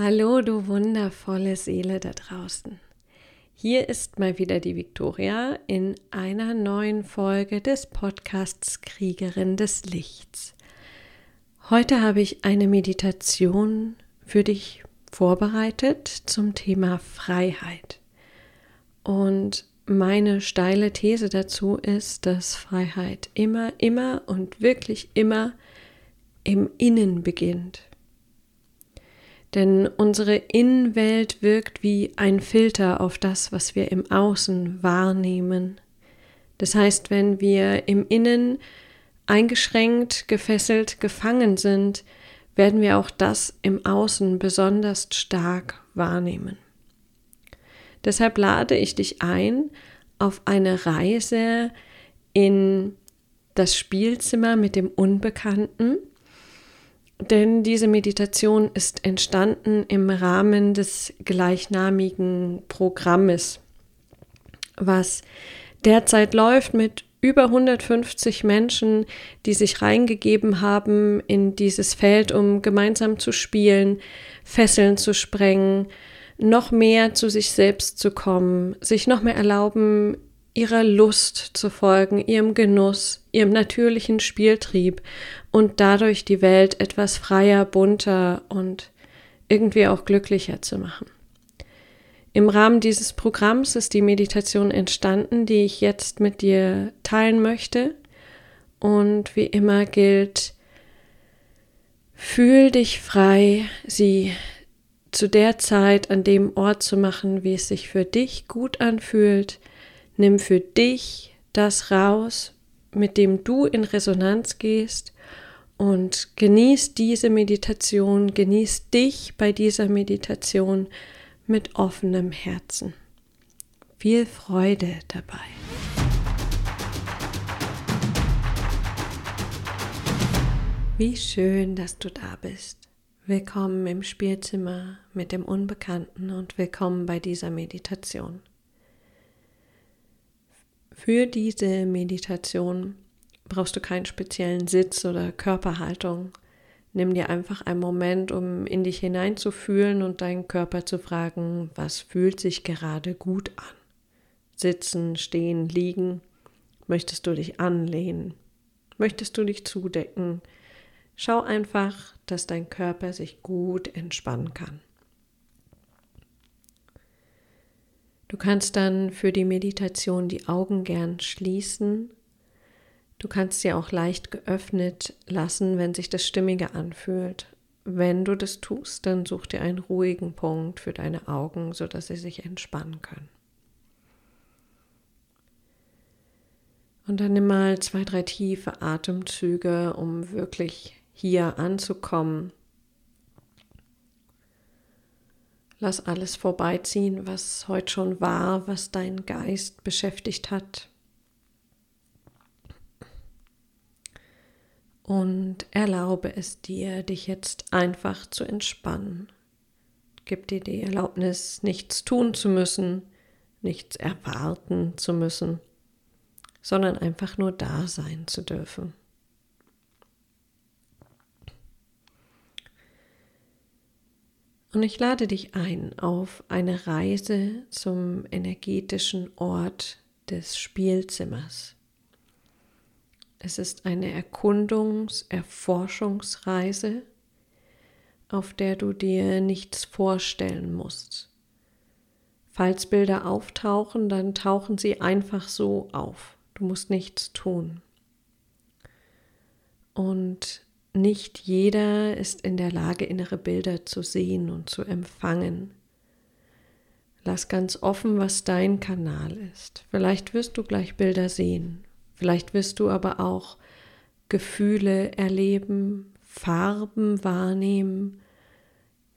Hallo, du wundervolle Seele da draußen. Hier ist mal wieder die Viktoria in einer neuen Folge des Podcasts Kriegerin des Lichts. Heute habe ich eine Meditation für dich vorbereitet zum Thema Freiheit. Und meine steile These dazu ist, dass Freiheit immer, immer und wirklich immer im Innen beginnt. Denn unsere Innenwelt wirkt wie ein Filter auf das, was wir im Außen wahrnehmen. Das heißt, wenn wir im Innen eingeschränkt, gefesselt, gefangen sind, werden wir auch das im Außen besonders stark wahrnehmen. Deshalb lade ich dich ein auf eine Reise in das Spielzimmer mit dem Unbekannten denn diese Meditation ist entstanden im Rahmen des gleichnamigen Programmes, was derzeit läuft mit über 150 Menschen, die sich reingegeben haben in dieses Feld, um gemeinsam zu spielen, Fesseln zu sprengen, noch mehr zu sich selbst zu kommen, sich noch mehr erlauben, ihrer Lust zu folgen, ihrem Genuss, ihrem natürlichen Spieltrieb und dadurch die Welt etwas freier, bunter und irgendwie auch glücklicher zu machen. Im Rahmen dieses Programms ist die Meditation entstanden, die ich jetzt mit dir teilen möchte. Und wie immer gilt, fühl dich frei, sie zu der Zeit an dem Ort zu machen, wie es sich für dich gut anfühlt, Nimm für dich das raus, mit dem du in Resonanz gehst und genieß diese Meditation, genieß dich bei dieser Meditation mit offenem Herzen. Viel Freude dabei. Wie schön, dass du da bist. Willkommen im Spielzimmer mit dem Unbekannten und willkommen bei dieser Meditation. Für diese Meditation brauchst du keinen speziellen Sitz oder Körperhaltung. Nimm dir einfach einen Moment, um in dich hineinzufühlen und deinen Körper zu fragen, was fühlt sich gerade gut an? Sitzen, stehen, liegen. Möchtest du dich anlehnen? Möchtest du dich zudecken? Schau einfach, dass dein Körper sich gut entspannen kann. Du kannst dann für die Meditation die Augen gern schließen. Du kannst sie auch leicht geöffnet lassen, wenn sich das Stimmige anfühlt. Wenn du das tust, dann such dir einen ruhigen Punkt für deine Augen, sodass sie sich entspannen können. Und dann nimm mal zwei, drei tiefe Atemzüge, um wirklich hier anzukommen Lass alles vorbeiziehen, was heute schon war, was dein Geist beschäftigt hat. Und erlaube es dir, dich jetzt einfach zu entspannen. Gib dir die Erlaubnis, nichts tun zu müssen, nichts erwarten zu müssen, sondern einfach nur da sein zu dürfen. Und ich lade dich ein auf eine Reise zum energetischen Ort des Spielzimmers. Es ist eine Erkundungs-, Erforschungsreise, auf der du dir nichts vorstellen musst. Falls Bilder auftauchen, dann tauchen sie einfach so auf. Du musst nichts tun. Und nicht jeder ist in der Lage, innere Bilder zu sehen und zu empfangen. Lass ganz offen, was dein Kanal ist. Vielleicht wirst du gleich Bilder sehen. Vielleicht wirst du aber auch Gefühle erleben, Farben wahrnehmen.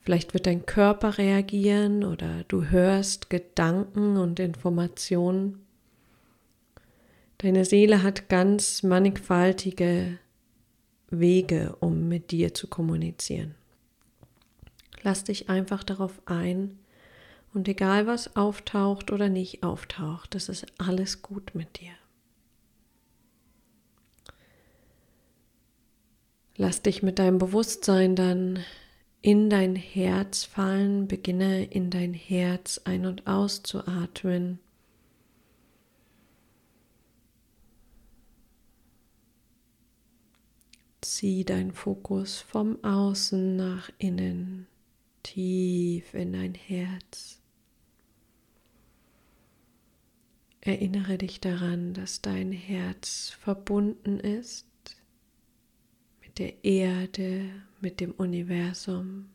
Vielleicht wird dein Körper reagieren oder du hörst Gedanken und Informationen. Deine Seele hat ganz mannigfaltige Wege, um mit dir zu kommunizieren. Lass dich einfach darauf ein und egal was auftaucht oder nicht auftaucht, das ist alles gut mit dir. Lass dich mit deinem Bewusstsein dann in dein Herz fallen, beginne in dein Herz ein- und auszuatmen. Zieh deinen Fokus vom Außen nach innen, tief in dein Herz. Erinnere dich daran, dass dein Herz verbunden ist mit der Erde, mit dem Universum,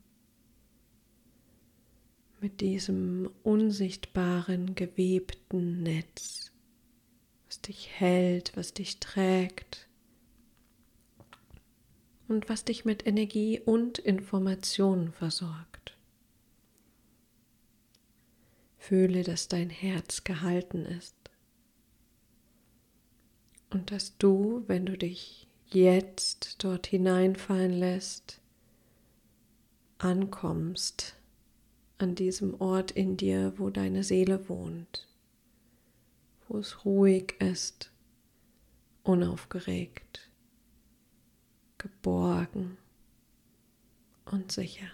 mit diesem unsichtbaren, gewebten Netz, was dich hält, was dich trägt und was dich mit Energie und Informationen versorgt. Fühle, dass dein Herz gehalten ist und dass du, wenn du dich jetzt dort hineinfallen lässt, ankommst an diesem Ort in dir, wo deine Seele wohnt, wo es ruhig ist, unaufgeregt, geborgen und sicher.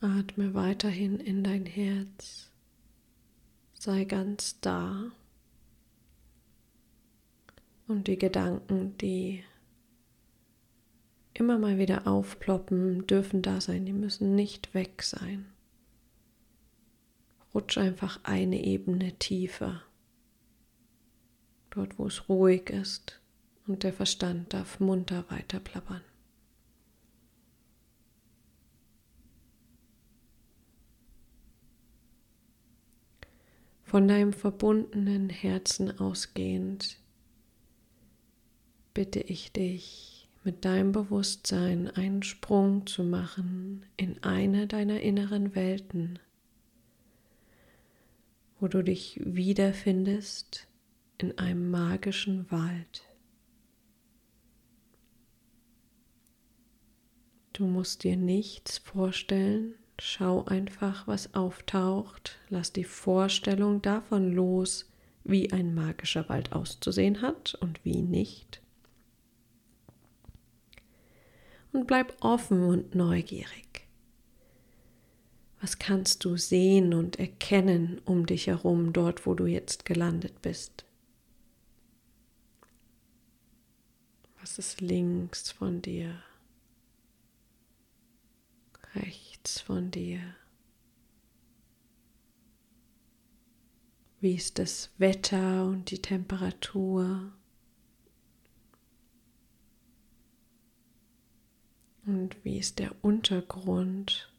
Atme weiterhin in dein Herz. Sei ganz da. Und die Gedanken, die immer mal wieder aufploppen, dürfen da sein. Die müssen nicht weg sein. Rutsch einfach eine Ebene tiefer. Dort, wo es ruhig ist und der Verstand darf munter weiter plappern. Von deinem verbundenen Herzen ausgehend bitte ich dich, mit deinem Bewusstsein einen Sprung zu machen in eine deiner inneren Welten, wo du dich wiederfindest in einem magischen Wald. Du musst dir nichts vorstellen, Schau einfach, was auftaucht. Lass die Vorstellung davon los, wie ein magischer Wald auszusehen hat und wie nicht. Und bleib offen und neugierig. Was kannst du sehen und erkennen um dich herum, dort wo du jetzt gelandet bist? Was ist links von dir? Rechts? von dir. Wie ist das Wetter und die Temperatur? Und wie ist der Untergrund?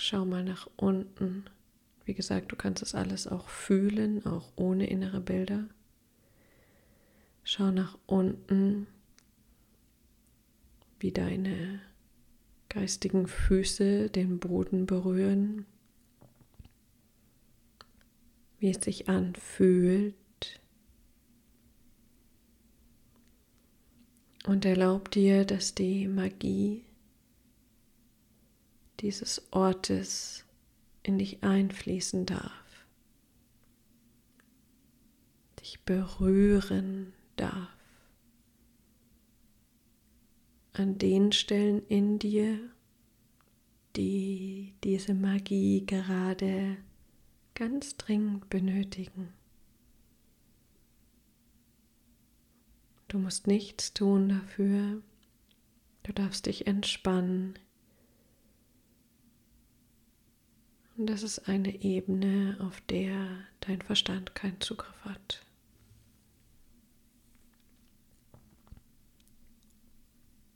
Schau mal nach unten. Wie gesagt, du kannst es alles auch fühlen, auch ohne innere Bilder. Schau nach unten, wie deine geistigen Füße den Boden berühren, wie es sich anfühlt. Und erlaub dir, dass die Magie dieses Ortes in dich einfließen darf, dich berühren darf an den Stellen in dir, die diese Magie gerade ganz dringend benötigen. Du musst nichts tun dafür. Du darfst dich entspannen. Und das ist eine Ebene, auf der dein Verstand keinen Zugriff hat.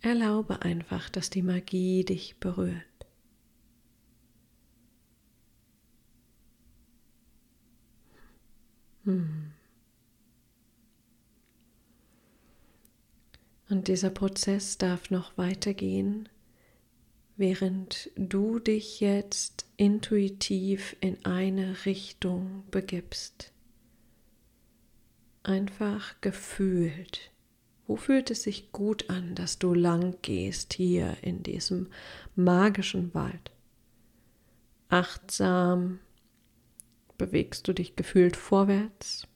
Erlaube einfach, dass die Magie dich berührt. Hm. Und dieser Prozess darf noch weitergehen, während du dich jetzt intuitiv in eine Richtung begibst. Einfach gefühlt. Wo fühlt es sich gut an, dass du lang gehst hier in diesem magischen Wald? Achtsam, bewegst du dich gefühlt vorwärts.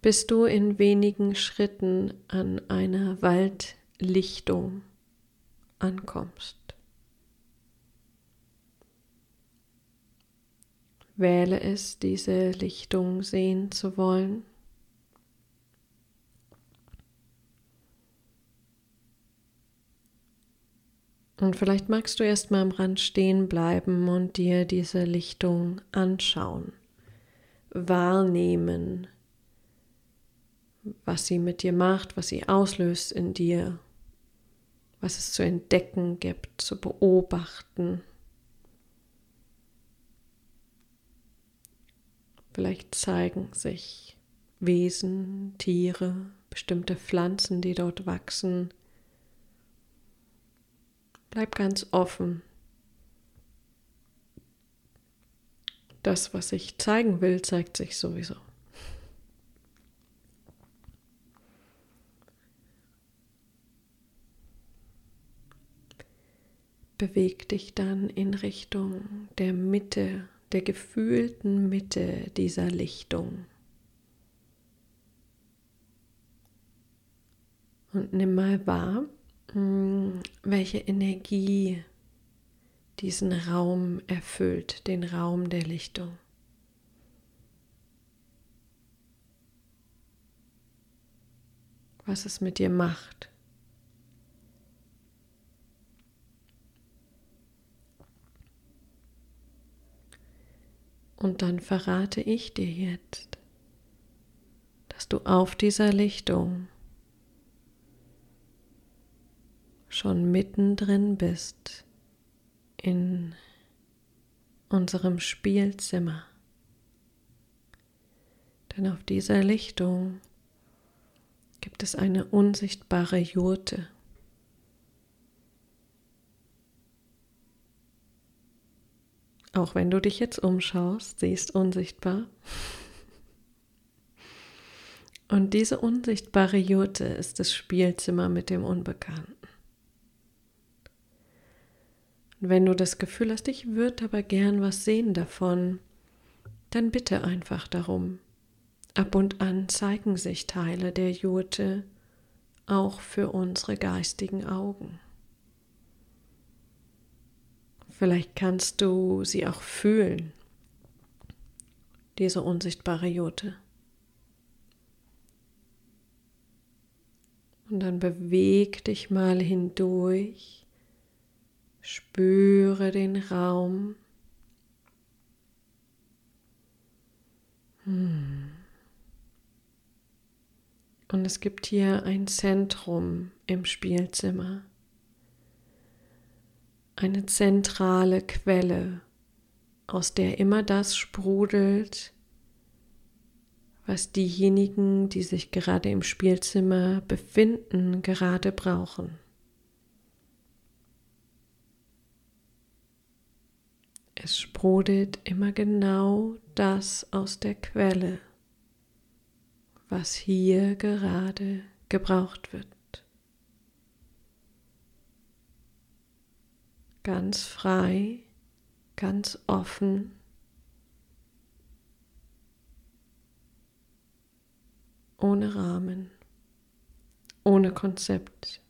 Bis du in wenigen Schritten an einer Waldlichtung ankommst. Wähle es, diese Lichtung sehen zu wollen. Und vielleicht magst du erst mal am Rand stehen bleiben und dir diese Lichtung anschauen, wahrnehmen, was sie mit dir macht, was sie auslöst in dir, was es zu entdecken gibt, zu beobachten. Vielleicht zeigen sich Wesen, Tiere, bestimmte Pflanzen, die dort wachsen, Bleib ganz offen. Das, was ich zeigen will, zeigt sich sowieso. Beweg dich dann in Richtung der Mitte, der gefühlten Mitte dieser Lichtung. Und nimm mal wahr, hm, welche Energie diesen Raum erfüllt, den Raum der Lichtung. Was es mit dir macht. Und dann verrate ich dir jetzt, dass du auf dieser Lichtung schon mittendrin bist in unserem Spielzimmer. Denn auf dieser Lichtung gibt es eine unsichtbare Jurte. Auch wenn du dich jetzt umschaust, sie ist unsichtbar. Und diese unsichtbare Jurte ist das Spielzimmer mit dem Unbekannten. Und wenn du das Gefühl hast, ich würde aber gern was sehen davon, dann bitte einfach darum. Ab und an zeigen sich Teile der Jurte auch für unsere geistigen Augen. Vielleicht kannst du sie auch fühlen, diese unsichtbare Jurte. Und dann beweg dich mal hindurch Spüre den Raum. Hm. Und es gibt hier ein Zentrum im Spielzimmer, eine zentrale Quelle, aus der immer das sprudelt, was diejenigen, die sich gerade im Spielzimmer befinden, gerade brauchen. Es sprudelt immer genau das aus der Quelle, was hier gerade gebraucht wird. Ganz frei, ganz offen. Ohne Rahmen, ohne Konzept.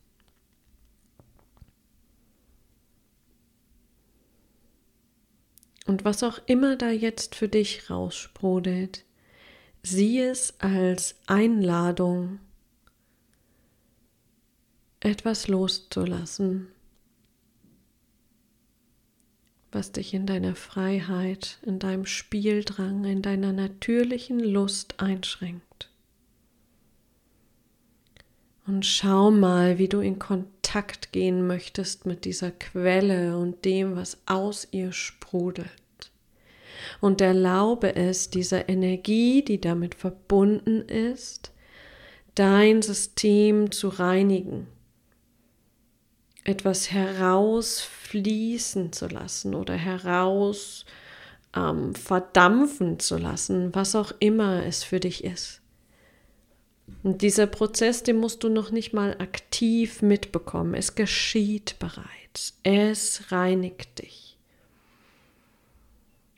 Und was auch immer da jetzt für dich raussprudelt, sieh es als Einladung, etwas loszulassen, was dich in deiner Freiheit, in deinem Spieldrang, in deiner natürlichen Lust einschränkt. Und schau mal, wie du in Kontakt gehen möchtest mit dieser Quelle und dem, was aus ihr sprudelt und erlaube es, dieser Energie, die damit verbunden ist, dein System zu reinigen, etwas herausfließen zu lassen oder heraus ähm, verdampfen zu lassen, was auch immer es für dich ist. Und dieser Prozess, den musst du noch nicht mal aktiv mitbekommen. Es geschieht bereits. Es reinigt dich.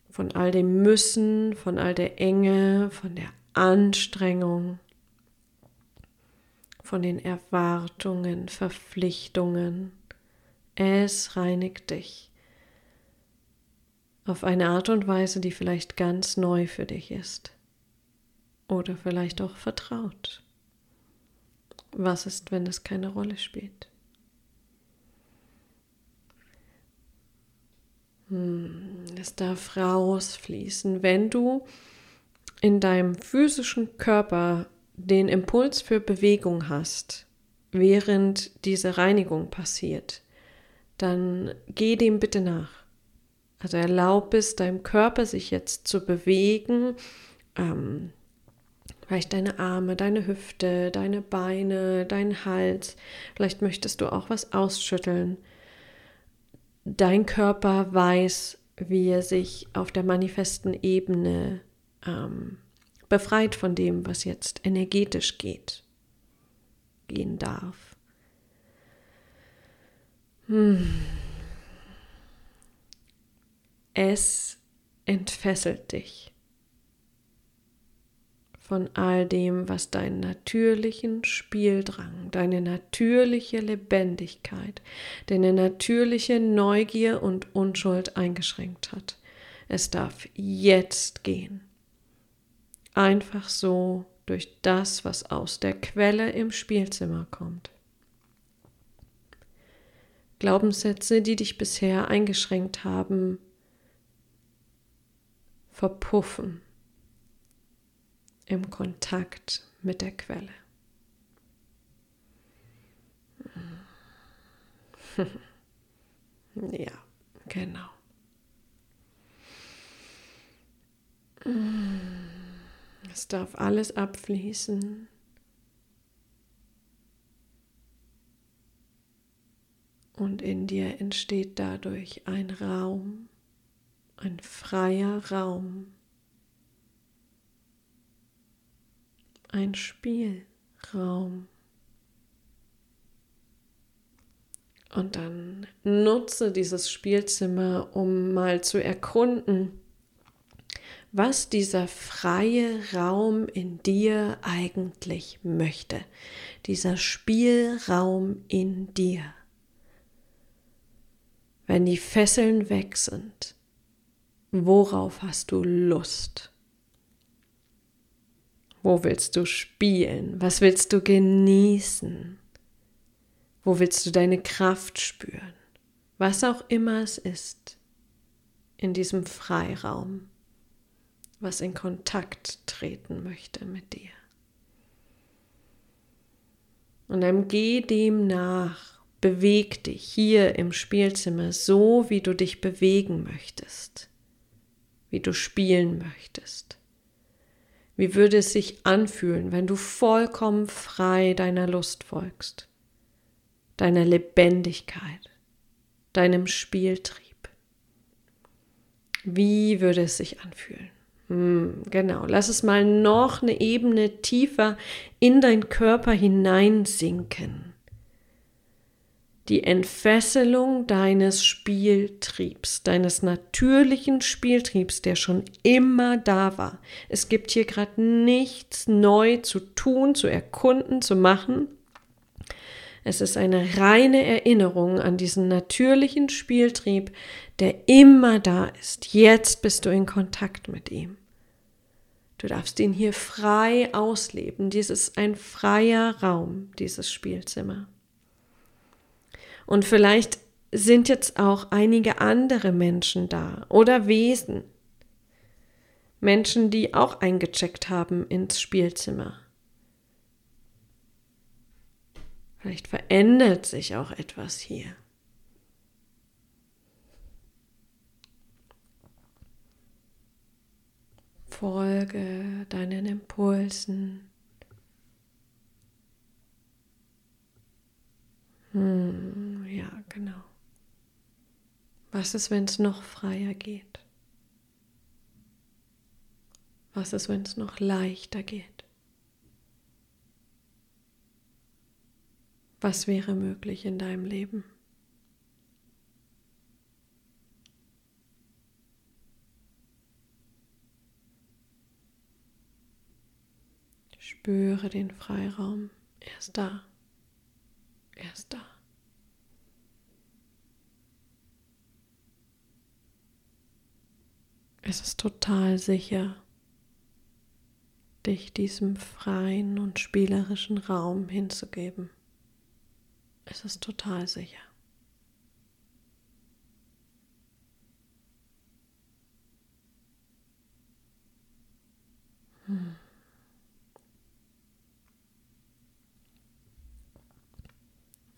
von all dem Müssen, von all der Enge, von der Anstrengung, von den Erwartungen, Verpflichtungen. Es reinigt dich auf eine Art und Weise, die vielleicht ganz neu für dich ist oder vielleicht auch vertraut. Was ist, wenn es keine Rolle spielt? Hm, es darf rausfließen, wenn du in deinem physischen Körper den Impuls für Bewegung hast, während diese Reinigung passiert, dann geh dem bitte nach. Also erlaub es deinem Körper, sich jetzt zu bewegen, ähm, vielleicht deine Arme, deine Hüfte, deine Beine, dein Hals. Vielleicht möchtest du auch was ausschütteln. Dein Körper weiß, wie er sich auf der manifesten Ebene ähm, befreit von dem, was jetzt energetisch geht, gehen darf. Hm. Es entfesselt dich von all dem, was deinen natürlichen Spieldrang, deine natürliche Lebendigkeit, deine natürliche Neugier und Unschuld eingeschränkt hat. Es darf jetzt gehen. Einfach so durch das, was aus der Quelle im Spielzimmer kommt. Glaubenssätze, die dich bisher eingeschränkt haben, verpuffen im Kontakt mit der Quelle. ja, genau. Es darf alles abfließen. Und in dir entsteht dadurch ein Raum, ein freier Raum ein Spielraum. Und dann nutze dieses Spielzimmer, um mal zu erkunden, was dieser freie Raum in dir eigentlich möchte. Dieser Spielraum in dir. Wenn die Fesseln weg sind, worauf hast du Lust? Wo willst du spielen? Was willst du genießen? Wo willst du deine Kraft spüren? Was auch immer es ist in diesem Freiraum, was in Kontakt treten möchte mit dir. Und dann geh dem nach, beweg dich hier im Spielzimmer so, wie du dich bewegen möchtest, wie du spielen möchtest. Wie würde es sich anfühlen, wenn du vollkommen frei deiner Lust folgst, deiner Lebendigkeit, deinem Spieltrieb? Wie würde es sich anfühlen? Hm, genau, lass es mal noch eine Ebene tiefer in deinen Körper hineinsinken die Entfesselung deines Spieltriebs, deines natürlichen Spieltriebs, der schon immer da war. Es gibt hier gerade nichts neu zu tun, zu erkunden, zu machen. Es ist eine reine Erinnerung an diesen natürlichen Spieltrieb, der immer da ist. Jetzt bist du in Kontakt mit ihm. Du darfst ihn hier frei ausleben. Dies ist ein freier Raum, dieses Spielzimmer. Und vielleicht sind jetzt auch einige andere Menschen da oder Wesen. Menschen, die auch eingecheckt haben ins Spielzimmer. Vielleicht verändert sich auch etwas hier. Folge deinen Impulsen. Hm, ja, genau. Was ist, wenn es noch freier geht? Was ist, wenn es noch leichter geht? Was wäre möglich in deinem Leben? Spüre den Freiraum. Er ist da. Er ist da. Es ist total sicher, dich diesem freien und spielerischen Raum hinzugeben. Es ist total sicher.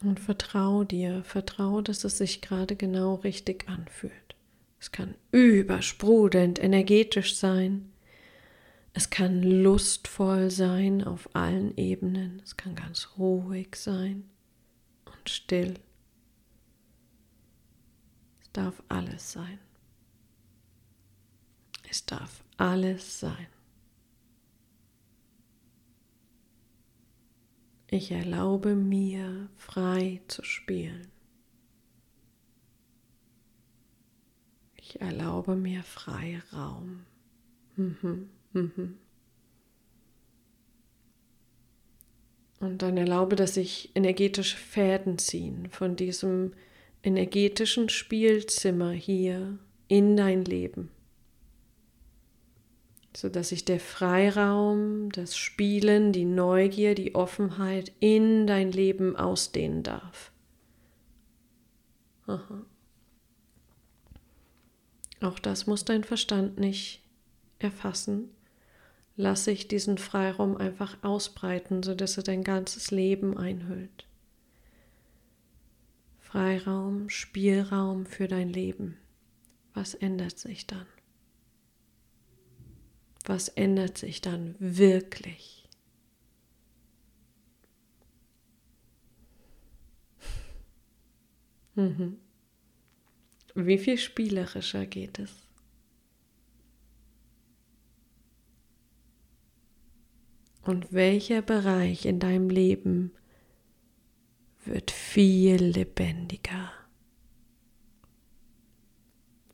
Und vertrau dir, vertrau, dass es sich gerade genau richtig anfühlt. Es kann übersprudelnd energetisch sein. Es kann lustvoll sein auf allen Ebenen. Es kann ganz ruhig sein und still. Es darf alles sein. Es darf alles sein. Ich erlaube mir frei zu spielen. Ich erlaube mir frei Raum. Mhm. Und dann erlaube, dass sich energetische Fäden ziehen von diesem energetischen Spielzimmer hier in dein Leben sodass sich der Freiraum, das Spielen, die Neugier, die Offenheit in dein Leben ausdehnen darf. Aha. Auch das muss dein Verstand nicht erfassen. Lass sich diesen Freiraum einfach ausbreiten, sodass er dein ganzes Leben einhüllt. Freiraum, Spielraum für dein Leben. Was ändert sich dann? Was ändert sich dann wirklich? Mhm. Wie viel spielerischer geht es? Und welcher Bereich in deinem Leben wird viel lebendiger?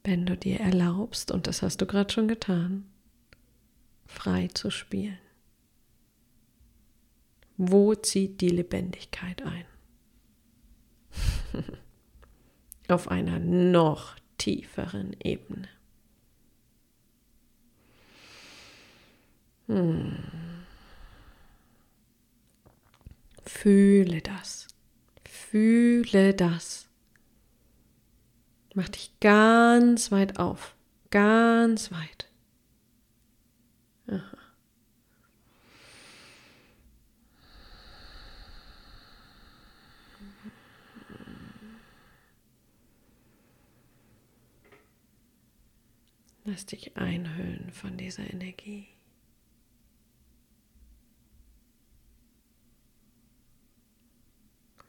Wenn du dir erlaubst, und das hast du gerade schon getan, frei zu spielen. Wo zieht die Lebendigkeit ein? Auf einer noch tieferen Ebene. Hm. Fühle das. Fühle das. Mach dich ganz weit auf. Ganz weit. Lass dich einhüllen von dieser Energie.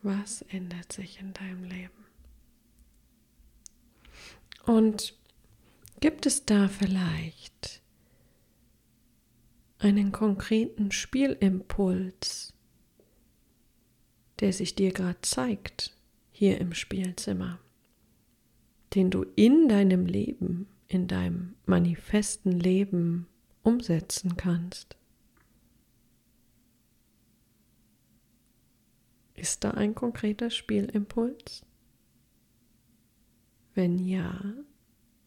Was ändert sich in deinem Leben? Und gibt es da vielleicht einen konkreten Spielimpuls, der sich dir gerade zeigt hier im Spielzimmer, den du in deinem Leben, in deinem manifesten Leben umsetzen kannst. Ist da ein konkreter Spielimpuls? Wenn ja,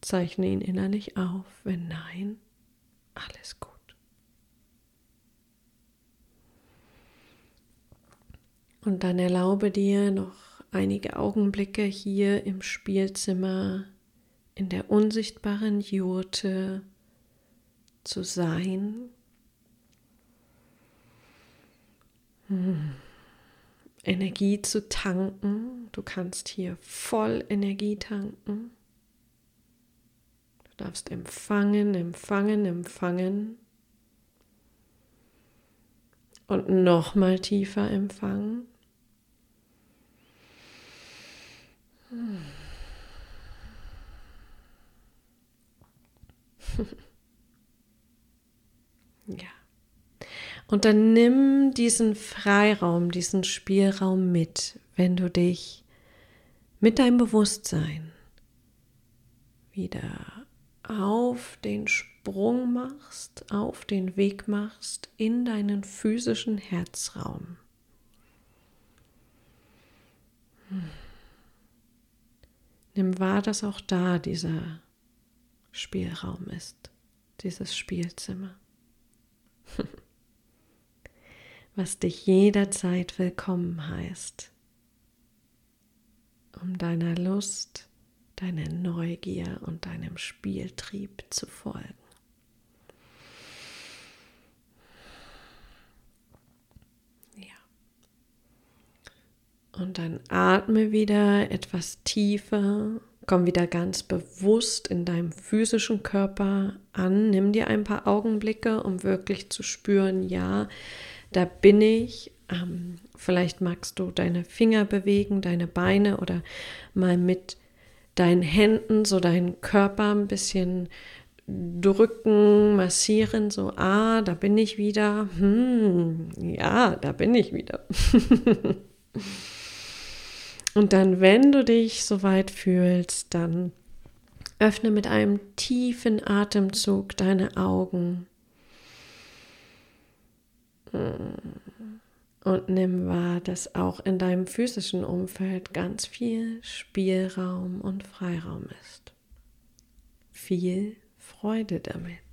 zeichne ihn innerlich auf. Wenn nein, alles gut. Und dann erlaube dir noch einige Augenblicke hier im Spielzimmer in der unsichtbaren Jurte zu sein. Hm. Energie zu tanken. Du kannst hier voll Energie tanken. Du darfst empfangen, empfangen, empfangen. Und nochmal tiefer empfangen. ja. Und dann nimm diesen Freiraum, diesen Spielraum mit, wenn du dich mit deinem Bewusstsein wieder auf den Sprung machst, auf den Weg machst in deinen physischen Herzraum. Hm. Nimm wahr, dass auch da dieser Spielraum ist, dieses Spielzimmer, was dich jederzeit willkommen heißt, um deiner Lust, deiner Neugier und deinem Spieltrieb zu folgen. Und dann atme wieder etwas tiefer. Komm wieder ganz bewusst in deinem physischen Körper an. Nimm dir ein paar Augenblicke, um wirklich zu spüren, ja, da bin ich. Ähm, vielleicht magst du deine Finger bewegen, deine Beine oder mal mit deinen Händen so deinen Körper ein bisschen drücken, massieren, so, ah, da bin ich wieder. Hm, ja, da bin ich wieder. Und dann, wenn du dich soweit fühlst, dann öffne mit einem tiefen Atemzug deine Augen und nimm wahr, dass auch in deinem physischen Umfeld ganz viel Spielraum und Freiraum ist. Viel Freude damit.